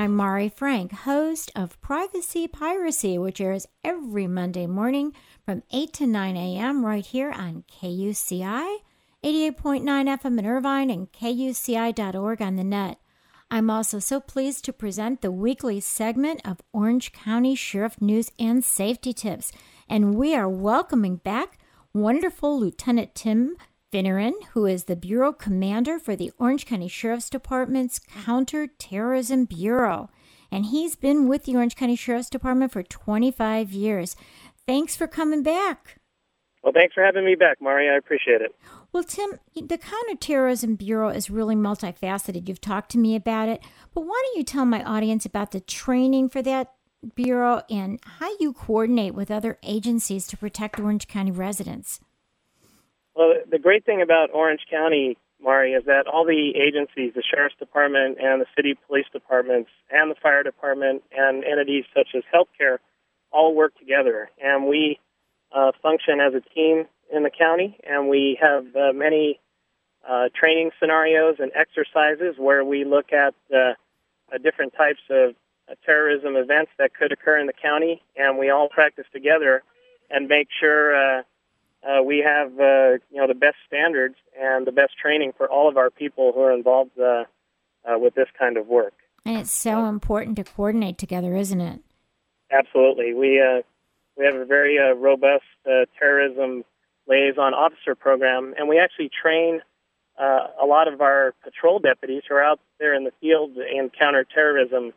I'm Mari Frank, host of Privacy Piracy, which airs every Monday morning from 8 to 9 a.m. right here on KUCI, 88.9 FM in Irvine, and KUCI.org on the net. I'm also so pleased to present the weekly segment of Orange County Sheriff News and Safety Tips. And we are welcoming back wonderful Lieutenant Tim Finneran, who is the Bureau Commander for the Orange County Sheriff's Department's Counterterrorism Bureau. And he's been with the Orange County Sheriff's Department for 25 years. Thanks for coming back. Well, thanks for having me back, Mari. I appreciate it. Well, Tim, the Counterterrorism Bureau is really multifaceted. You've talked to me about it, but why don't you tell my audience about the training for that bureau and how you coordinate with other agencies to protect Orange County residents? Well, the great thing about Orange County, Mari, is that all the agencies, the Sheriff's Department and the City Police Departments and the Fire Department and entities such as healthcare all work together. And we uh, function as a team in the county, and we have uh, many uh, training scenarios and exercises where we look at uh, different types of uh, terrorism events that could occur in the county, and we all practice together and make sure uh, we have uh, you know the best standards and the best training for all of our people who are involved uh, uh, with this kind of work. And it's so important to coordinate together, isn't it? Absolutely. We uh, we have a very uh, robust uh, terrorism liaison officer program, and we actually train uh, a lot of our patrol deputies who are out there in the field in counterterrorism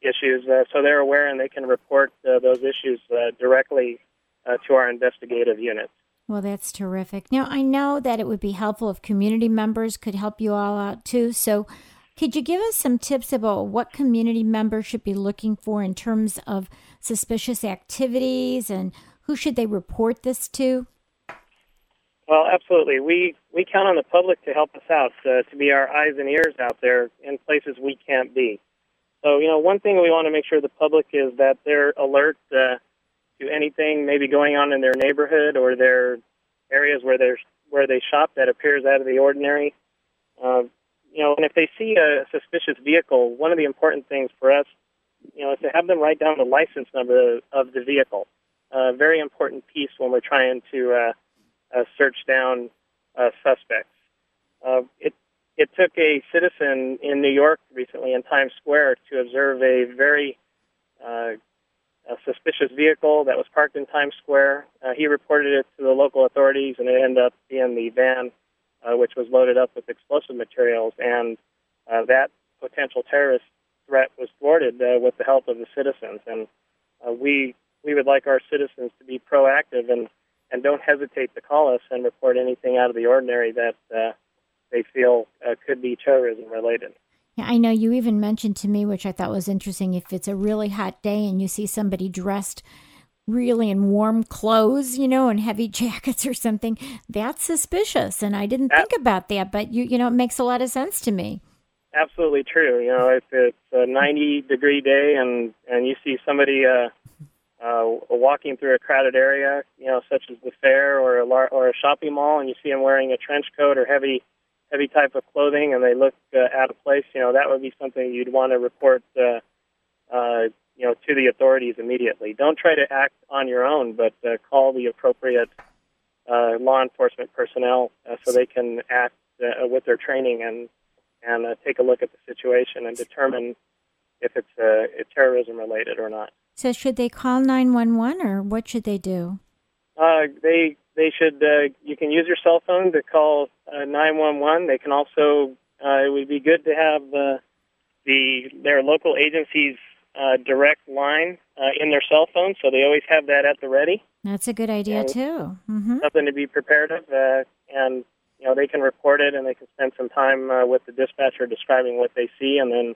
issues, uh, so they're aware and they can report uh, those issues uh, directly uh, to our investigative units. Well, that's terrific. Now, I know that it would be helpful if community members could help you all out too. So, could you give us some tips about what community members should be looking for in terms of suspicious activities and who should they report this to? Well, absolutely. We we count on the public to help us out, uh, to be our eyes and ears out there in places we can't be. So, you know, one thing we want to make sure the public is that they're alert uh, to anything maybe going on in their neighborhood or their areas where they where they shop that appears out of the ordinary. Uh, you know, and if they see a suspicious vehicle, one of the important things for us, you know, is to have them write down the license number of the vehicle. A uh, very important piece when we're trying to uh, uh, search down uh, suspects. Uh, it it took a citizen in New York recently in Times Square to observe a very uh, a suspicious vehicle that was parked in Times Square. Uh, he reported it to the local authorities, and it ended up being the van, uh, which was loaded up with explosive materials. And uh, that potential terrorist threat was thwarted uh, with the help of the citizens. And uh, we we would like our citizens to be proactive and and don't hesitate to call us and report anything out of the ordinary that uh, they feel uh, could be terrorism related. Yeah, I know you even mentioned to me, which I thought was interesting, if it's a really hot day and you see somebody dressed really in warm clothes, you know, and heavy jackets or something, that's suspicious. And I didn't think about that, but you you know, it makes a lot of sense to me. Absolutely true. You know, if it's a 90 degree day and and you see somebody uh, uh, walking through a crowded area, you know, such as the fair or a lar- or a shopping mall, and you see them wearing a trench coat or heavy heavy type of clothing and they look uh, out of place, you know, that would be something you'd want to report, uh, uh, you know, to the authorities immediately. Don't try to act on your own, but uh, call the appropriate uh, law enforcement personnel uh, so they can act uh, with their training and and uh, take a look at the situation and determine if it's uh, terrorism related or not. So, should they call nine one one or what should they do? Uh, they they should. Uh, you can use your cell phone to call uh, nine one one. They can also. Uh, it would be good to have uh, the their local agency's uh, direct line uh, in their cell phone, so they always have that at the ready. That's a good idea and too. Mm-hmm. Something to be prepared of, uh, and you know they can report it, and they can spend some time uh, with the dispatcher describing what they see, and then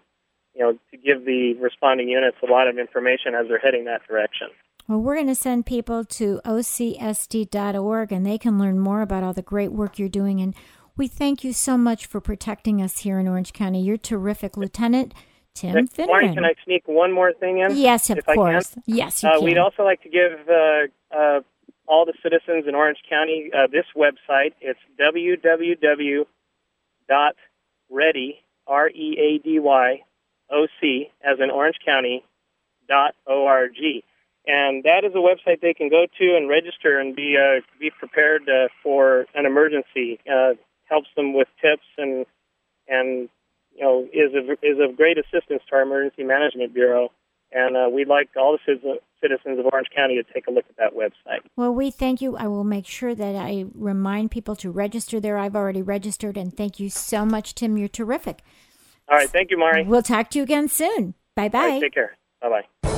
you know to give the responding units a lot of information as they're heading that direction. Well, we're going to send people to ocsd.org and they can learn more about all the great work you're doing. And we thank you so much for protecting us here in Orange County. You're terrific, Lieutenant Tim Finneran. Lauren, can I sneak one more thing in? Yes, of course. Yes, you uh. We'd also like to give uh, uh, all the citizens in Orange County uh, this website. It's www.ready, R-E-A-D-Y, OC, as in Orange County, dot org, and that is a website they can go to and register and be uh, be prepared uh, for an emergency. Uh, helps them with tips and and you know is of, is of great assistance to our emergency management bureau. And uh, we'd like all the citizens of Orange County to take a look at that website. Well, we thank you. I will make sure that I remind people to register there. I've already registered, and thank you so much, Tim. You're terrific. All right. Thank you, Mari. We'll talk to you again soon. Bye bye. Right, take care. Bye bye.